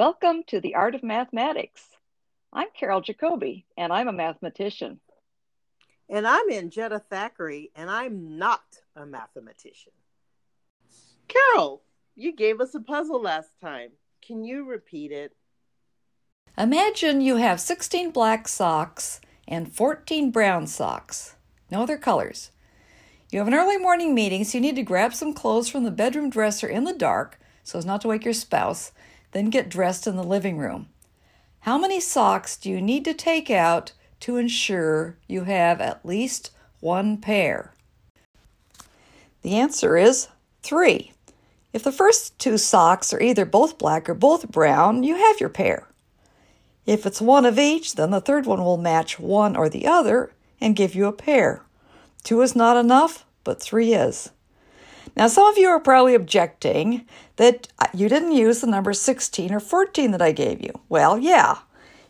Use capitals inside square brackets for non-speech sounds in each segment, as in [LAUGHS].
Welcome to the Art of Mathematics. I'm Carol Jacoby, and I'm a mathematician. And I'm Angetta Thackeray, and I'm not a mathematician. Carol, you gave us a puzzle last time. Can you repeat it? Imagine you have 16 black socks and 14 brown socks. No other colors. You have an early morning meeting, so you need to grab some clothes from the bedroom dresser in the dark so as not to wake your spouse, then get dressed in the living room. How many socks do you need to take out to ensure you have at least one pair? The answer is three. If the first two socks are either both black or both brown, you have your pair. If it's one of each, then the third one will match one or the other and give you a pair. Two is not enough, but three is. Now, some of you are probably objecting that uh, you didn't use the number 16 or 14 that I gave you. Well, yeah.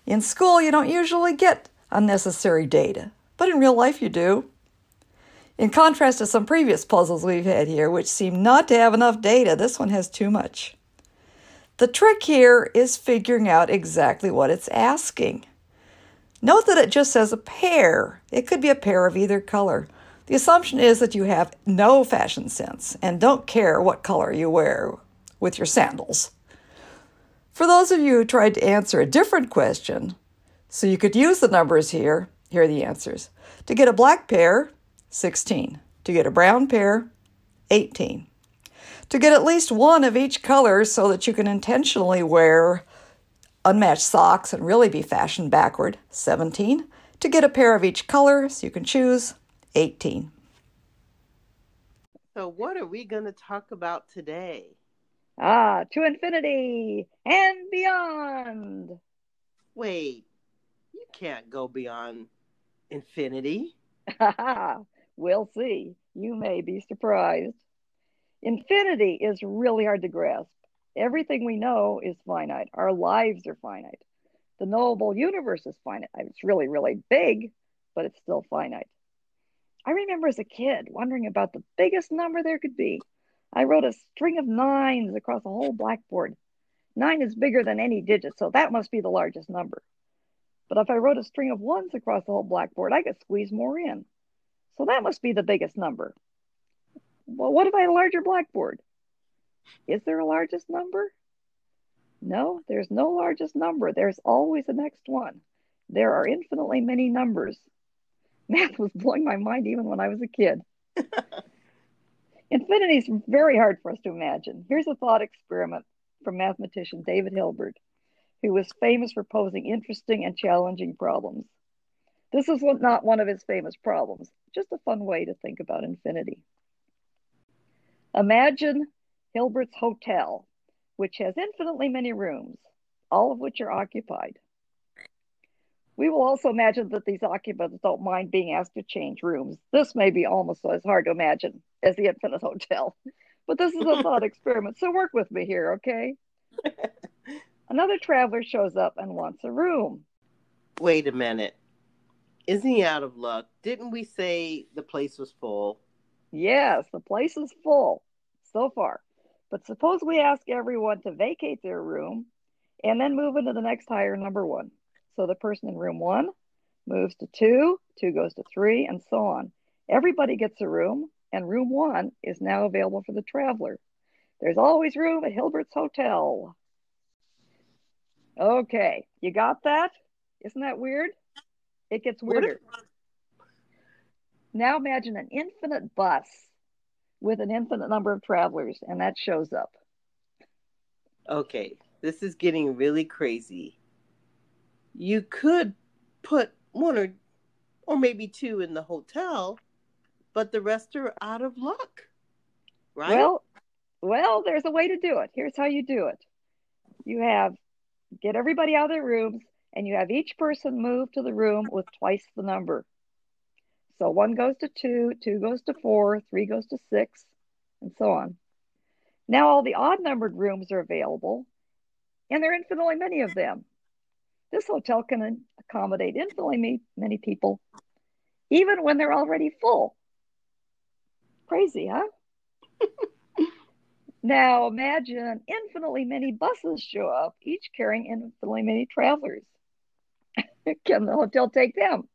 In school, you don't usually get unnecessary data, but in real life, you do. In contrast to some previous puzzles we've had here, which seem not to have enough data, this one has too much. The trick here is figuring out exactly what it's asking. Note that it just says a pair. It could be a pair of either color. The assumption is that you have no fashion sense and don't care what color you wear with your sandals. For those of you who tried to answer a different question, so you could use the numbers here, here are the answers. To get a black pair, 16. To get a brown pair, 18. To get at least one of each color so that you can intentionally wear unmatched socks and really be fashion backward, 17. To get a pair of each color so you can choose, 18. So, what are we going to talk about today? Ah, to infinity and beyond. Wait, you can't go beyond infinity. [LAUGHS] we'll see. You may be surprised. Infinity is really hard to grasp. Everything we know is finite. Our lives are finite. The knowable universe is finite. It's really, really big, but it's still finite. I remember as a kid wondering about the biggest number there could be. I wrote a string of nines across a whole blackboard. Nine is bigger than any digit, so that must be the largest number. But if I wrote a string of ones across the whole blackboard, I could squeeze more in. So that must be the biggest number. Well, what if I had a larger blackboard? Is there a largest number? No, there's no largest number. There's always a next one. There are infinitely many numbers math was blowing my mind even when I was a kid. [LAUGHS] Infinity is very hard for us to imagine. Here's a thought experiment from mathematician David Hilbert, who was famous for posing interesting and challenging problems. This is not one of his famous problems, just a fun way to think about infinity. Imagine Hilbert's hotel, which has infinitely many rooms, all of which are occupied. We will also imagine that these occupants don't mind being asked to change rooms. This may be almost as hard to imagine as the Infinite Hotel, but this is a [LAUGHS] thought experiment. So work with me here, okay? [LAUGHS] Another traveler shows up and wants a room. Wait a minute. Isn't he out of luck? Didn't we say the place was full? Yes, the place is full so far. But suppose we ask everyone to vacate their room and then move into the next higher number one. So the person in room one moves to two, two goes to three, and so on. Everybody gets a room, and room one is now available for the traveler. There's always room at Hilbert's Hotel. Okay, you got that? Isn't that weird? It gets weirder. Now imagine an infinite bus with an infinite number of travelers, and that shows up. Okay, this is getting really crazy you could put one or or maybe two in the hotel, but the rest are out of luck. Right? Well, well, there's a way to do it. Here's how you do it. You have get everybody out of their rooms and you have each person move to the room with twice the number. So one goes to two, two goes to four, three goes to six, and so on. Now all the odd numbered rooms are available, and there are infinitely many of them. This hotel can accommodate infinitely many people, even when they're already full. Crazy, huh? [LAUGHS] Now imagine infinitely many buses show up, each carrying infinitely many travelers. [LAUGHS] Can the hotel take them?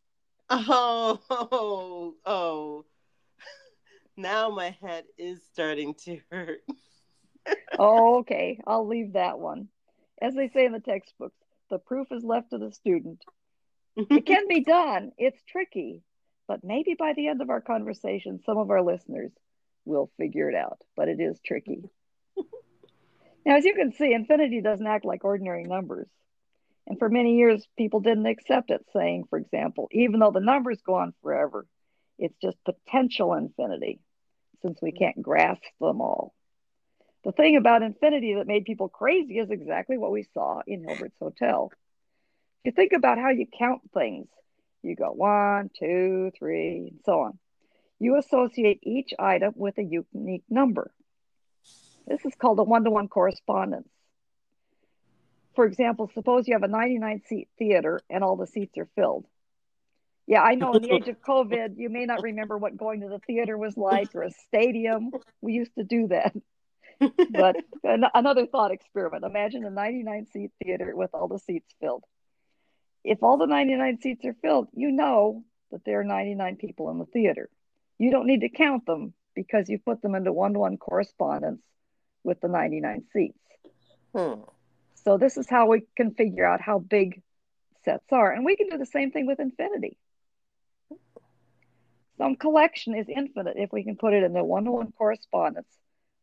Oh, [LAUGHS] oh, oh. Now my head is starting to hurt. oh, okay. I'll leave that one. As they say in the textbooks, the proof is left to the student. [LAUGHS] it can be done. It's tricky, but maybe by the end of our conversation, some of our listeners will figure it out. But it is tricky. [LAUGHS] now, as you can see, infinity doesn't act like ordinary numbers. And for many years, people didn't accept it, saying, for example, even though the numbers go on forever, it's just potential infinity, since we can't grasp them all. The thing about infinity that made people crazy is exactly what we saw in Hilbert's Hotel. If you think about how you count things, you go one, two, three, and so on. You associate each item with a unique number. This is called a one to one correspondence. For example, suppose you have a 99 seat theater and all the seats are filled. Yeah, I know in the age of COVID, you may not remember what going to the theater was like or a stadium. We used to do that. But another thought experiment imagine a 99 seat theater with all the seats filled. If all the 99 seats are filled, you know that there are 99 people in the theater. You don't need to count them because you put them into one to one correspondence with the 99 seats. Hmm. So, this is how we can figure out how big sets are. And we can do the same thing with infinity. Some collection is infinite if we can put it in the one to one correspondence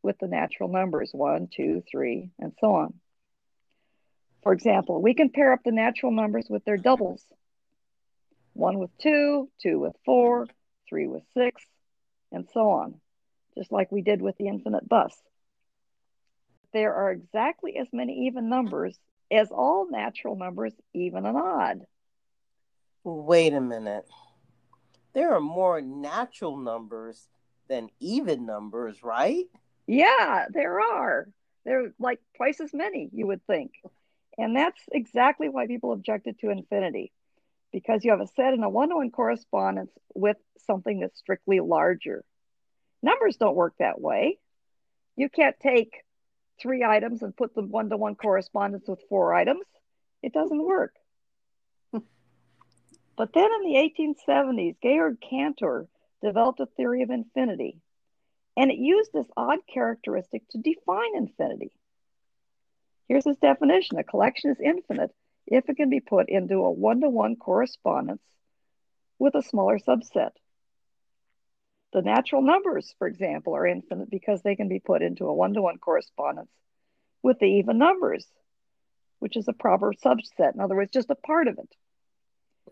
with the natural numbers one, two, three, and so on. For example, we can pair up the natural numbers with their doubles one with two, two with four, three with six, and so on, just like we did with the infinite bus. There are exactly as many even numbers as all natural numbers, even and odd. Wait a minute. There are more natural numbers than even numbers, right? Yeah, there are. There are like twice as many, you would think. And that's exactly why people objected to infinity, because you have a set in a one to one correspondence with something that's strictly larger. Numbers don't work that way. You can't take three items and put them one to one correspondence with four items. It doesn't work. [LAUGHS] but then in the 1870s, Georg Cantor developed a theory of infinity and it used this odd characteristic to define infinity. Here's his definition a collection is infinite if it can be put into a one to one correspondence with a smaller subset. The natural numbers, for example, are infinite because they can be put into a one to one correspondence with the even numbers, which is a proper subset. In other words, just a part of it.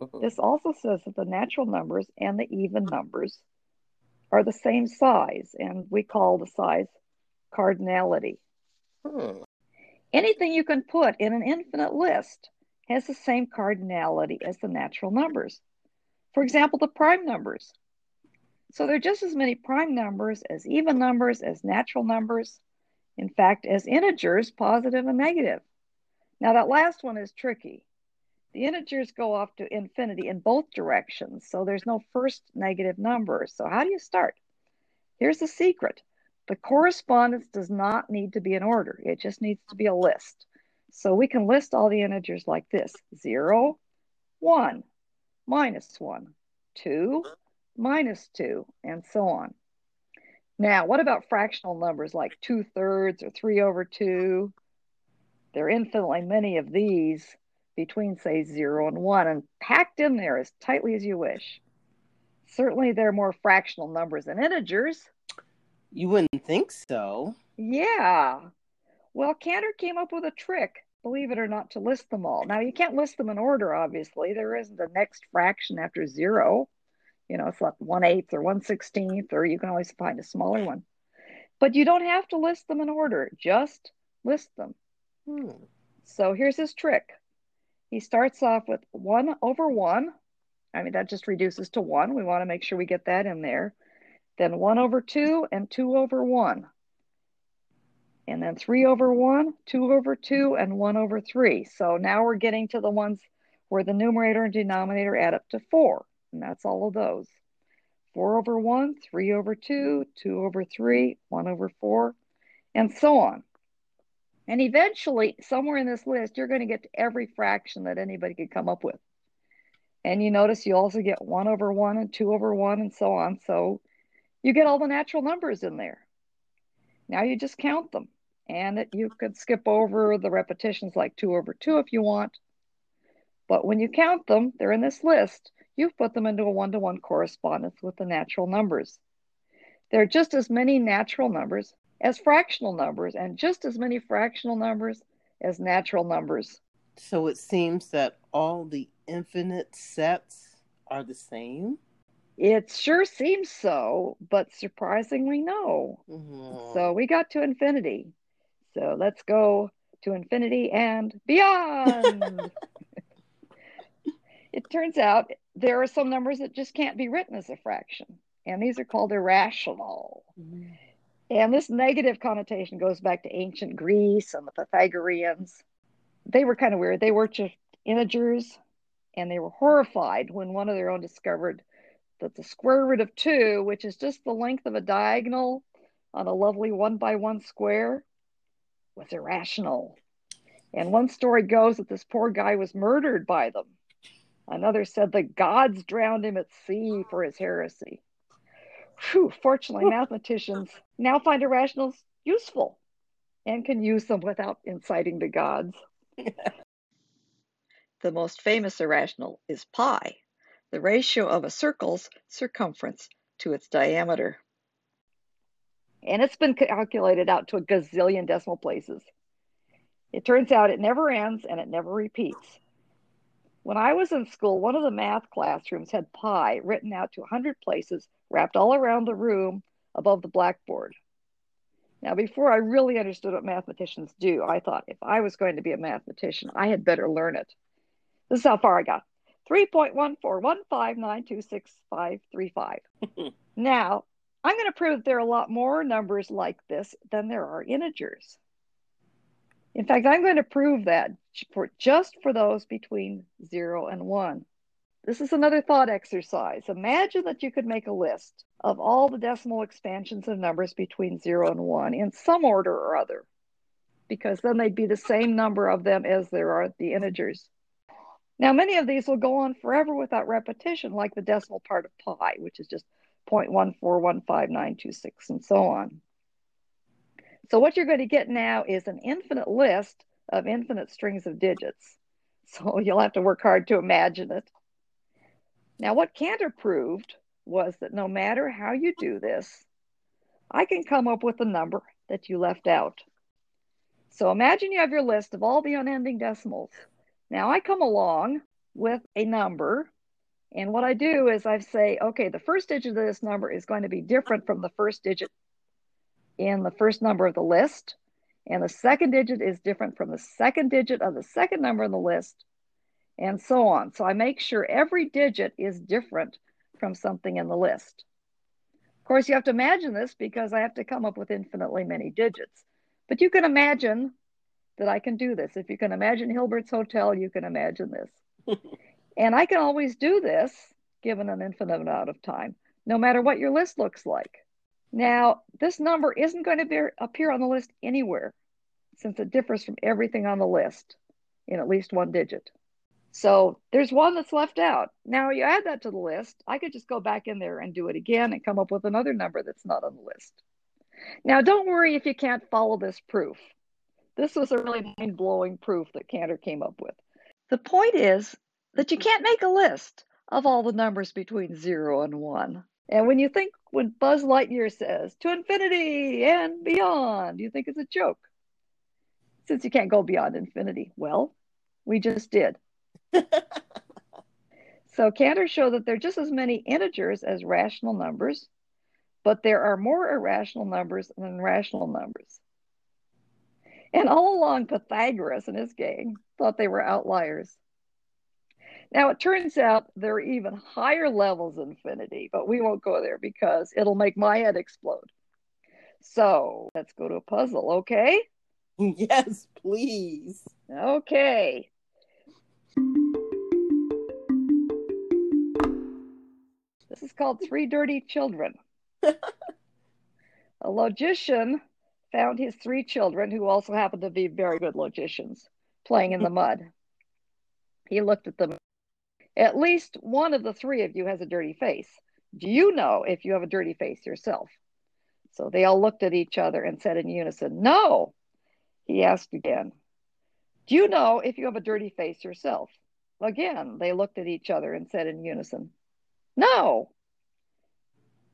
Mm-hmm. This also says that the natural numbers and the even numbers are the same size, and we call the size cardinality. Hmm. Anything you can put in an infinite list has the same cardinality as the natural numbers. For example, the prime numbers. So there are just as many prime numbers as even numbers, as natural numbers, in fact, as integers, positive and negative. Now, that last one is tricky the integers go off to infinity in both directions, so there's no first negative number. So how do you start? Here's the secret. The correspondence does not need to be in order. It just needs to be a list. So we can list all the integers like this. 0, 1, minus 1, 2, minus 2, and so on. Now, what about fractional numbers like 2 thirds or 3 over 2? There are infinitely many of these between, say, zero and one and packed in there as tightly as you wish. Certainly, there are more fractional numbers than integers. You wouldn't think so. Yeah. Well, Cantor came up with a trick, believe it or not, to list them all. Now, you can't list them in order, obviously. There isn't a next fraction after zero. You know, it's like one eighth or one sixteenth, or you can always find a smaller one. But you don't have to list them in order, just list them. Hmm. So here's his trick he starts off with 1 over 1. I mean, that just reduces to 1. We want to make sure we get that in there. Then 1 over 2 and 2 over 1. And then 3 over 1, 2 over 2, and 1 over 3. So now we're getting to the ones where the numerator and denominator add up to 4. And that's all of those. 4 over 1, 3 over 2, 2 over 3, 1 over 4. and so on. And eventually, somewhere in this list, you're going to get to every fraction that anybody could come up with. And you notice you also get 1 over 1 and 2 over 1 and so on. So you get all the natural numbers in there. Now you just count them. And it, you could skip over the repetitions like 2 over 2 if you want. But when you count them, they're in this list. You've put them into a one to one correspondence with the natural numbers. There are just as many natural numbers as fractional numbers, and just as many fractional numbers as natural numbers. So it seems that all the infinite sets are the same? It sure seems so, but surprisingly, no. Mm-hmm. So we got to infinity. So let's go to infinity and beyond. [LAUGHS] it turns out there are some numbers that just can't be written as a fraction, and these are called irrational. Mm-hmm. And this negative connotation goes back to ancient Greece and the Pythagoreans. They were kind of weird. They just integers, and they were horrified when one of their own discovered that the square root of 2, which is just the length of a diagonal on a lovely one by one square, was irrational. And one story goes that this poor guy was murdered by them. Another said the gods drowned him at sea for his heresy. Whew, fortunately, mathematicians now find irrationals useful and can use them without inciting the gods. [LAUGHS] the most famous irrational is pi, the ratio of a circle's circumference to its diameter. And it's been calculated out to a gazillion decimal places. It turns out it never ends and it never repeats. When I was in school, one of the math classrooms had pi written out to 100 places, wrapped all around the room above the blackboard. Now, before I really understood what mathematicians do, I thought if I was going to be a mathematician, I had better learn it. This is how far I got 3.14159265535. [LAUGHS] now, I'm going to prove that there are a lot more numbers like this than there are integers. In fact, I'm going to prove that for just for those between 0 and 1. This is another thought exercise. Imagine that you could make a list of all the decimal expansions of numbers between 0 and 1 in some order or other, because then they'd be the same number of them as there are the integers. Now, many of these will go on forever without repetition, like the decimal part of pi, which is just 0.1415926, and so on. So what you're going to get now is an infinite list of infinite strings of digits. So [LAUGHS] you'll have to work hard to imagine it. Now, what Cantor proved was that no matter how you do this, I can come up with a number that you left out. So imagine you have your list of all the unending decimals. Now I come along with a number, and what I do is I say, okay, the first digit of this number is going to be different from the first digit in the first number of the list. And the second digit is different from the second digit of the second number in the list, and so on. So I make sure every digit is different from something in the list. Of course, you have to imagine this because I have to come up with infinitely many digits. But you can imagine that I can do this. If you can imagine Hilbert's Hotel, you can imagine this. [LAUGHS] and I can always do this given an infinite amount of time, no matter what your list looks like. Now, this number isn't going to be, appear on the list anywhere since it differs from everything on the list in at least one digit. So there's one that's left out. Now you add that to the list. I could just go back in there and do it again and come up with another number that's not on the list. Now, don't worry if you can't follow this proof. This was a really mind blowing proof that Cantor came up with. The point is that you can't make a list of all the numbers between zero and one. And when you think when Buzz Lightyear says to infinity and beyond, you think it's a joke. Since you can't go beyond infinity. Well, we just did. [LAUGHS] so Cantor showed that there are just as many integers as rational numbers, but there are more irrational numbers than rational numbers. And all along, Pythagoras and his gang thought they were outliers. Now, it turns out there are even higher levels of infinity, but we won't go there because it'll make my head explode. So let's go to a puzzle, okay? [LAUGHS] Yes, please. Okay. This is called Three Dirty Children. [LAUGHS] a logician found his three children, who also happened to be very good logicians, playing in the [LAUGHS] mud. He looked at them. At least one of the three of you has a dirty face. Do you know if you have a dirty face yourself? So they all looked at each other and said in unison, No. He asked again, Do you know if you have a dirty face yourself? Again, they looked at each other and said in unison, No.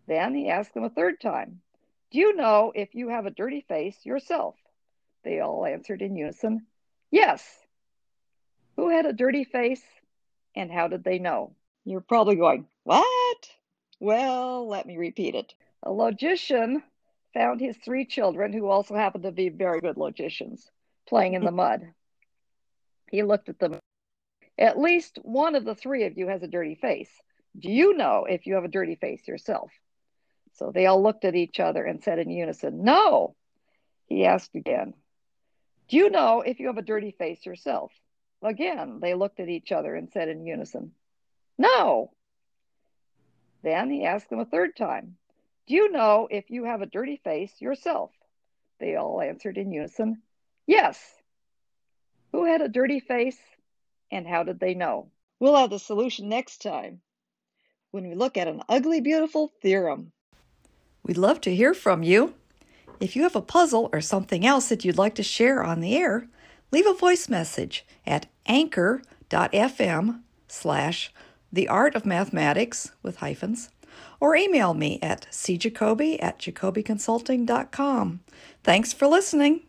Then he asked them a third time, Do you know if you have a dirty face yourself? They all answered in unison, Yes. Who had a dirty face and how did they know? You're probably going, What? Well, let me repeat it. A logician found his three children, who also happened to be very good logicians, playing in the mud. He looked at them. At least one of the three of you has a dirty face. Do you know if you have a dirty face yourself? So they all looked at each other and said in unison, No. He asked again, Do you know if you have a dirty face yourself? Again, they looked at each other and said in unison, No. Then he asked them a third time, Do you know if you have a dirty face yourself? They all answered in unison, Yes. Who had a dirty face and how did they know? We'll have the solution next time when we look at an ugly, beautiful theorem. We'd love to hear from you. If you have a puzzle or something else that you'd like to share on the air, leave a voice message at anchor.fm slash the art of mathematics with hyphens or email me at cjacoby at jacobyconsulting.com. Thanks for listening.